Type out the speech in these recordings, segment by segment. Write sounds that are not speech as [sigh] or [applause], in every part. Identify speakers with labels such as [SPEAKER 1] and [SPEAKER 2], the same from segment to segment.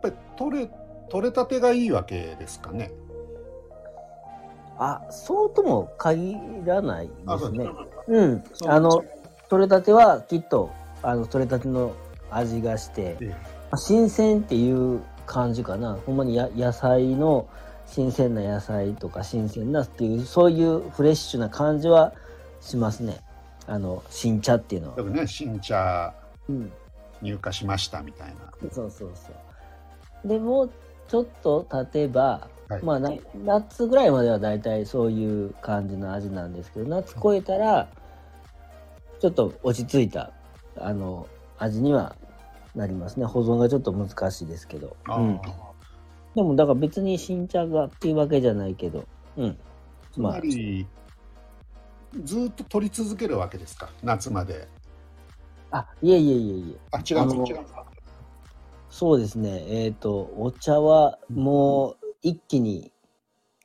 [SPEAKER 1] ぱり取れ取れたてがいいわけですかね。
[SPEAKER 2] あ、そうとも限らないですね。
[SPEAKER 1] う
[SPEAKER 2] うん。あの、取れたてはきっと、あの、取れたての味がして、
[SPEAKER 1] え
[SPEAKER 2] まあ新鮮っていう感じかな。ほんまにや野菜の新鮮な野菜とか新鮮なっていう、そういうフレッシュな感じはしますね。あの、新茶っていうのは
[SPEAKER 1] ね新茶
[SPEAKER 2] うん。
[SPEAKER 1] 入荷しましたみたいな。
[SPEAKER 2] そうそうそう。でもうちょっと経てば、
[SPEAKER 1] はい。
[SPEAKER 2] まあな夏ぐらいまではだいたいそういう感じの味なんですけど夏超えたらちょっと落ち着いたあの味にはなりますね。保存がちょっと難しいですけど、うん、でもだから別に新茶がっていうわけじゃないけどうん。
[SPEAKER 1] つまり、ずっと取り続けるわけですか？夏まで。
[SPEAKER 2] あいえいえいえいえ。
[SPEAKER 1] あ違う違う
[SPEAKER 2] そうですね。えっ、とお茶はもう一気に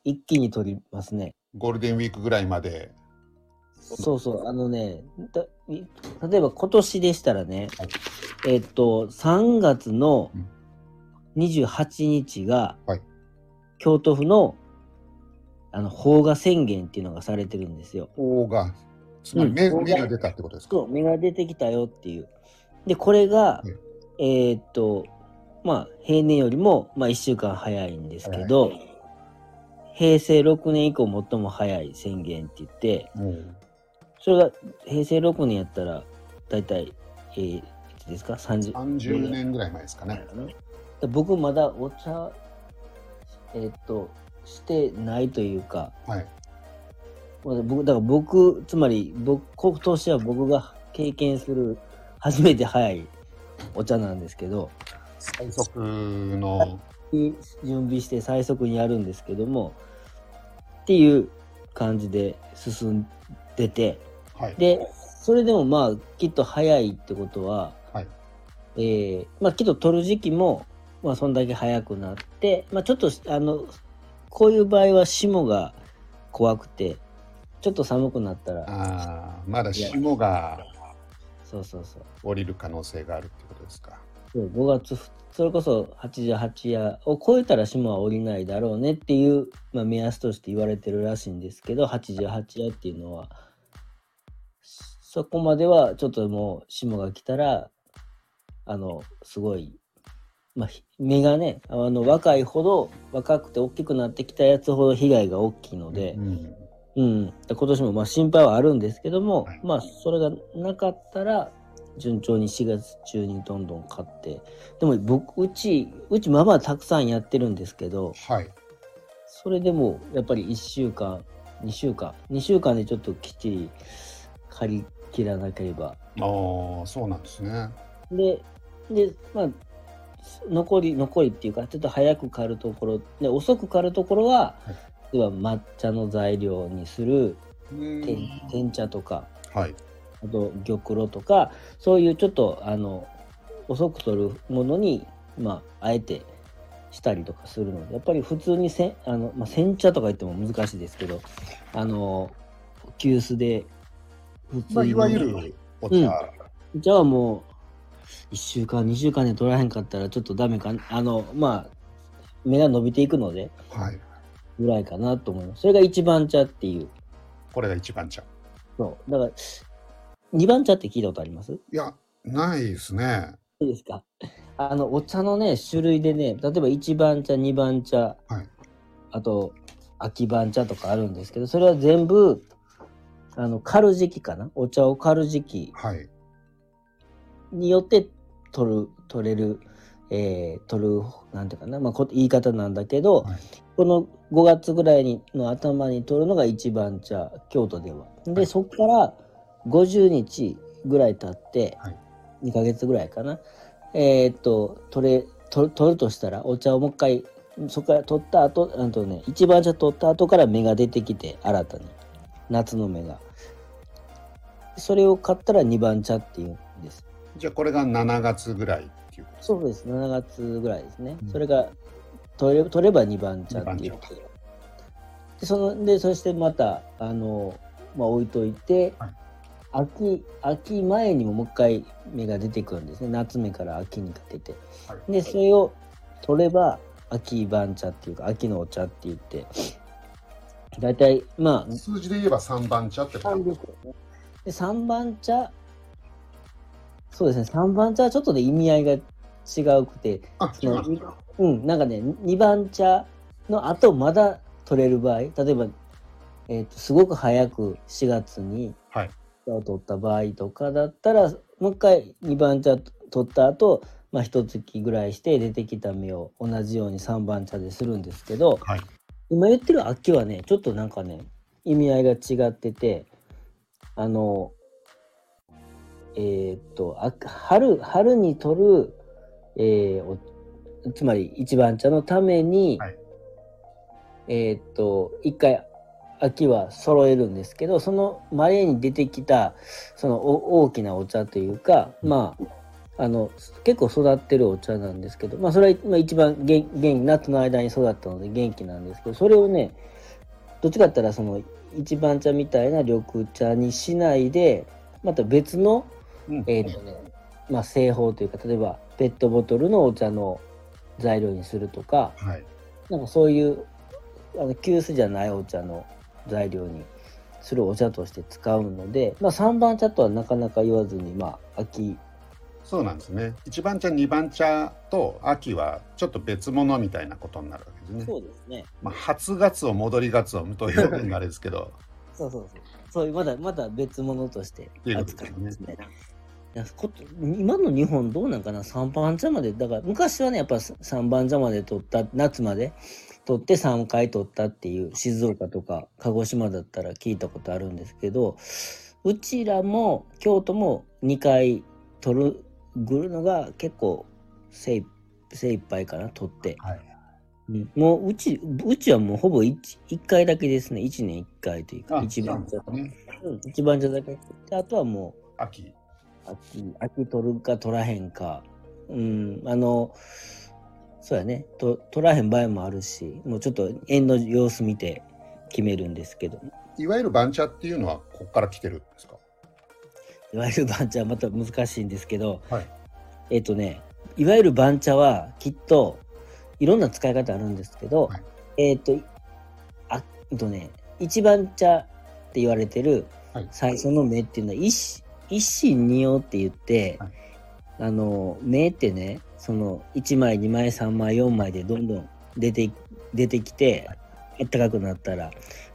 [SPEAKER 2] 一気に取りますね。
[SPEAKER 1] ゴールデンウィークぐらいまで。
[SPEAKER 2] そうそう、あのね、例えば今年でしたらね、
[SPEAKER 1] はい。
[SPEAKER 2] えっと、3月の
[SPEAKER 1] うん。
[SPEAKER 2] 28日が、
[SPEAKER 1] はい。
[SPEAKER 2] 京都府の、あの、邦画宣言っていうのがされてるんですよ。
[SPEAKER 1] 方がつまり芽,、
[SPEAKER 2] うん。
[SPEAKER 1] 芽が出たってことですか？
[SPEAKER 2] そう、芽が出てきたよっていう。で、これが、えっと、まあ、平年よりも、まあ、1週間早いんですけど、平成6年以降最も早い宣言って言って、
[SPEAKER 1] うん
[SPEAKER 2] それが平成6年やったら、だいたい、えー、いつですか ?30
[SPEAKER 1] 30年ぐらい前ですかね。
[SPEAKER 2] で僕まだお茶、えーっと、してないというか、
[SPEAKER 1] はい。
[SPEAKER 2] 僕、だから僕、つまり僕、今年は僕が経験する初めて早いお茶なんですけど、
[SPEAKER 1] 最速の、
[SPEAKER 2] に準備して最速にやるんですけども、っていう感じで進んでて、
[SPEAKER 1] はい。
[SPEAKER 2] で、それでもまあ、きっと早いってことは、
[SPEAKER 1] はい
[SPEAKER 2] えーまあ、きっと取る時期も、まあ、そんだけ早くなって、まあ、ちょっと、あの、こういう場合は霜が怖くて、ちょっと寒くなったら、
[SPEAKER 1] あーまだ霜が
[SPEAKER 2] そうそうそう。
[SPEAKER 1] 降りる可能性があるってことですか。
[SPEAKER 2] そう5月ふ、それこそ88夜を超えたら霜は降りないだろうねっていう、まあ、目安として言われてるらしいんですけど、88夜っていうのは、そこまではちょっともう霜が来たら、あの、すごい、まあ、ひ目がね、あの、若いほど、若くて大きくなってきたやつほど被害が大きいので
[SPEAKER 1] う、ん。
[SPEAKER 2] うん、今年もまあ心配はあるんですけども、
[SPEAKER 1] はい。
[SPEAKER 2] まあそれがなかったら順調に4月中にどんどん買ってでも僕うちうちまあまあたくさんやってるんですけど
[SPEAKER 1] はい。
[SPEAKER 2] それでもやっぱり1週間2週間2週間でちょっときっちり借り切らなければ
[SPEAKER 1] ああ、そうなんですね。
[SPEAKER 2] ででまあ残り残りっていうかちょっと早く刈るところで遅く刈るところは、
[SPEAKER 1] はい
[SPEAKER 2] 例えば抹茶の材料にする
[SPEAKER 1] うん
[SPEAKER 2] 茶とか
[SPEAKER 1] はい。
[SPEAKER 2] あと玉露とかそういうちょっとあの遅く取るものにまああえてしたりとかするのでやっぱり普通にせんあの、まあ、煎茶とか言っても難しいですけどあの急須で普通に
[SPEAKER 1] まあ、いわゆるお茶。
[SPEAKER 2] うんじゃあもう1週間2週間で取らへんかったらちょっとダメかなあのまあ目が伸びていくので
[SPEAKER 1] はい。
[SPEAKER 2] ぐらいかなと思いますそれが一番茶っていう
[SPEAKER 1] これが一番茶。
[SPEAKER 2] そうだから二番茶って聞いたことあります？
[SPEAKER 1] いや、ないですね。
[SPEAKER 2] いいですかあのお茶のね種類でね例えば一番茶二番茶
[SPEAKER 1] はい。
[SPEAKER 2] あと秋番茶とかあるんですけどそれは全部あの刈る時期かな？お茶を刈る時期
[SPEAKER 1] はい。
[SPEAKER 2] によって取る取れる、えー取るなんていうかな、まあ、こ言い方なんだけど、
[SPEAKER 1] はい
[SPEAKER 2] この5月ぐらいにの頭に取るのが一番茶京都では。で、
[SPEAKER 1] はい
[SPEAKER 2] そこから50日ぐらい経って、
[SPEAKER 1] はい。
[SPEAKER 2] 2ヶ月ぐらいかな。えーっと取れ取取るとしたらお茶をもう一回そこから取った後あとね一番茶取った後から芽が出てきて新たに。夏の芽が。それを買ったら2番茶っていうんです。
[SPEAKER 1] じゃあ、これが7月ぐらいっていう
[SPEAKER 2] そうです。7月ぐらいですね、
[SPEAKER 1] うん。
[SPEAKER 2] それが取れ取れば2番茶っていう。でそのでそしてまたあの、まあ、置いといて、
[SPEAKER 1] はい
[SPEAKER 2] 秋秋前にももう一回芽が出てくるんですね。夏目から秋にかけて、
[SPEAKER 1] はい。
[SPEAKER 2] でそれを取れば秋番茶っていうか秋のお茶って言って大体まあ
[SPEAKER 1] 数字で言えば3番茶ってこと？ですか
[SPEAKER 2] で3番茶そうですね。3番茶はちょっとね意味合いが違うくて
[SPEAKER 1] あ、
[SPEAKER 2] その
[SPEAKER 1] 違うん
[SPEAKER 2] なんかね2番茶の後まだ取れる場合例えば、えー、とすごく早く4月に
[SPEAKER 1] はい。
[SPEAKER 2] 茶を取った場合とかだったらもう一回2番茶取った後まあ一月ぐらいして出てきた芽を同じように3番茶でするんですけど
[SPEAKER 1] はい。
[SPEAKER 2] 今言ってる秋はねちょっとなんかね意味合いが違っててあのえーっとあ春春に取る、えーおつまり一番茶のために、
[SPEAKER 1] はい
[SPEAKER 2] えーっと一回秋は揃えるんですけどその前に出てきたそのお大きなお茶というかまああの結構育ってるお茶なんですけどまあそれはまあ一番元元気夏の間に育ったので元気なんですけどそれをねどっちかったらその一番茶みたいな緑茶にしないでまた別の
[SPEAKER 1] うん
[SPEAKER 2] えーとねまあ、製法というか例えばペットボトルのお茶の材料にするとか
[SPEAKER 1] はい。
[SPEAKER 2] なんかそういうあの急須じゃないお茶の材料にするお茶として使うので、まあ、3番茶とはなかなか言わずにまあ秋。
[SPEAKER 1] そうなんですね。1番茶、2番茶と秋はちょっと別物みたいなことになるわけですね。
[SPEAKER 2] そうですね。
[SPEAKER 1] まあ、初ガツオ、戻りガツオという表現があれですけど、[laughs]
[SPEAKER 2] そうそうそう。そういうまだまだ別物として扱
[SPEAKER 1] ですね。
[SPEAKER 2] いますね。今の日本どうなんかな？3番茶まで。だから昔はねやっぱ3番茶まで取った夏まで取って3回取ったっていう静岡とか鹿児島だったら聞いたことあるんですけどうちらも京都も2回取るぐるのが結構精い精一杯かな取って、
[SPEAKER 1] はい。
[SPEAKER 2] うんもううちうちはもうほぼ 1, 1回だけですね1年1回というか
[SPEAKER 1] あ
[SPEAKER 2] 一番茶
[SPEAKER 1] ね。
[SPEAKER 2] うん、一番茶だけあとはもう
[SPEAKER 1] 秋。
[SPEAKER 2] 秋、秋取るか取らへんか。うん、あの、そうやね。と取らへん場合もあるし、もうちょっと縁の様子見て決めるんですけど、
[SPEAKER 1] いわゆる番茶っていうのはここから来てるんですか？
[SPEAKER 2] いわゆる番茶はまた難しいんですけど、
[SPEAKER 1] はい。
[SPEAKER 2] えっとね、いわゆる番茶はきっといろんな使い方あるんですけど、
[SPEAKER 1] はい。
[SPEAKER 2] えっと、あ、えっとね、一番茶って言われてる
[SPEAKER 1] はい。
[SPEAKER 2] 最初の芽っていうのは一一心二葉って言って、
[SPEAKER 1] はい。
[SPEAKER 2] あの芽ってねその1枚2枚3枚4枚でどんどん出て出てきてあったかくなったら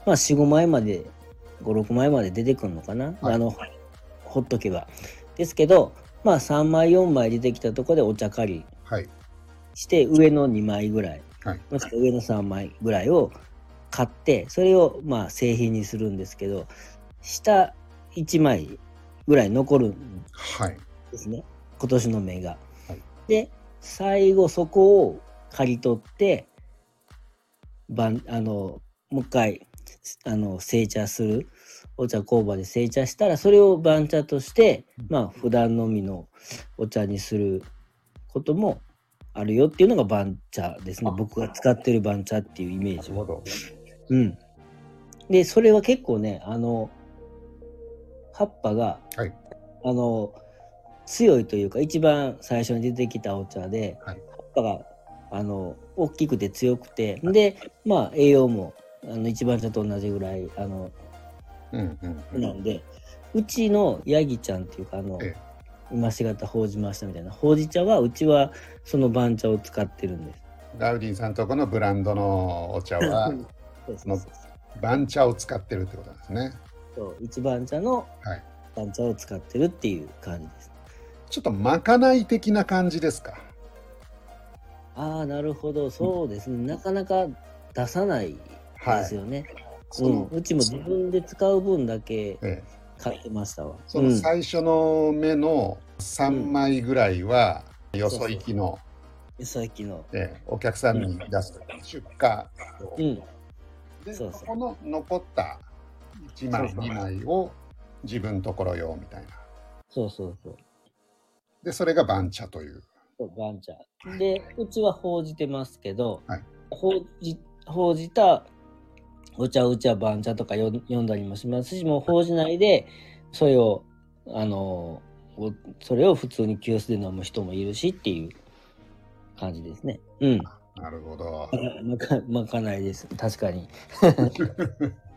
[SPEAKER 2] まあ45枚まで56枚まで出てくるのかな、
[SPEAKER 1] はい
[SPEAKER 2] あのほっとけばですけどまあ3枚4枚出てきたところでお茶刈り
[SPEAKER 1] はい。
[SPEAKER 2] して上の2枚ぐらい
[SPEAKER 1] はい。
[SPEAKER 2] もしくは上の3枚ぐらいを買ってそれをまあ製品にするんですけど下1枚ぐらい残るん
[SPEAKER 1] はい。
[SPEAKER 2] ですね今年の芽が。
[SPEAKER 1] はい
[SPEAKER 2] で最後そこを刈り取ってばんあのもう一回あの成茶する。お茶工場で成茶したらそれを番茶としてまあ普段のみのお茶にすることもあるよっていうのが番茶ですね。
[SPEAKER 1] あ。
[SPEAKER 2] 僕が使ってる番茶っていうイメージ。うん。で、それは結構ね、あの、葉っぱが、
[SPEAKER 1] はい。
[SPEAKER 2] あの、強いというか、一番最初に出てきたお茶で、
[SPEAKER 1] はい
[SPEAKER 2] 葉っぱが、あの、大きくて強くて、で、まあ、栄養も、あの、一番茶と同じぐらい、あの、
[SPEAKER 1] うんうんうん。
[SPEAKER 2] なんで、うちのヤギちゃんっていうか、あの、
[SPEAKER 1] え
[SPEAKER 2] 今しがたほうじましたみたいな、ほうじ茶は、うちはその番茶を使ってるんです。
[SPEAKER 1] ダウディンさんとこのブランドのお茶は [laughs]
[SPEAKER 2] そうそうそう
[SPEAKER 1] 番茶を使ってるってことなんですね。
[SPEAKER 2] そう一番茶の
[SPEAKER 1] はい
[SPEAKER 2] 番茶を使ってるっていう感じです。
[SPEAKER 1] ちょっとまかない的な感じですか？
[SPEAKER 2] ああ、なるほど、そうですね。なかなか出さない
[SPEAKER 1] はい。
[SPEAKER 2] ですよね。
[SPEAKER 1] そうの
[SPEAKER 2] ん、うちも自分で使う分だけ
[SPEAKER 1] ええ
[SPEAKER 2] 買ってましたわ。
[SPEAKER 1] そ
[SPEAKER 2] うん
[SPEAKER 1] の最初の目の3枚ぐらいはよそ行きの、
[SPEAKER 2] さっきの。
[SPEAKER 1] ええお客さんに出す出荷
[SPEAKER 2] うん、
[SPEAKER 1] で
[SPEAKER 2] そうそう
[SPEAKER 1] この残った1枚
[SPEAKER 2] そうそう
[SPEAKER 1] 2枚を自分ところ用みたいな
[SPEAKER 2] そうそうそう。
[SPEAKER 1] でそれが番茶という
[SPEAKER 2] そう番茶。で、うちは報じてますけど、
[SPEAKER 1] はい
[SPEAKER 2] 報じ報じたお茶うちは番茶とかよ読んだりもしますし、もう報じないで、それを、あの、おそれを普通に急須で飲む人もいるしっていう感じですね。うん。
[SPEAKER 1] なるほど。
[SPEAKER 2] まか、まかないです。確かに。[laughs]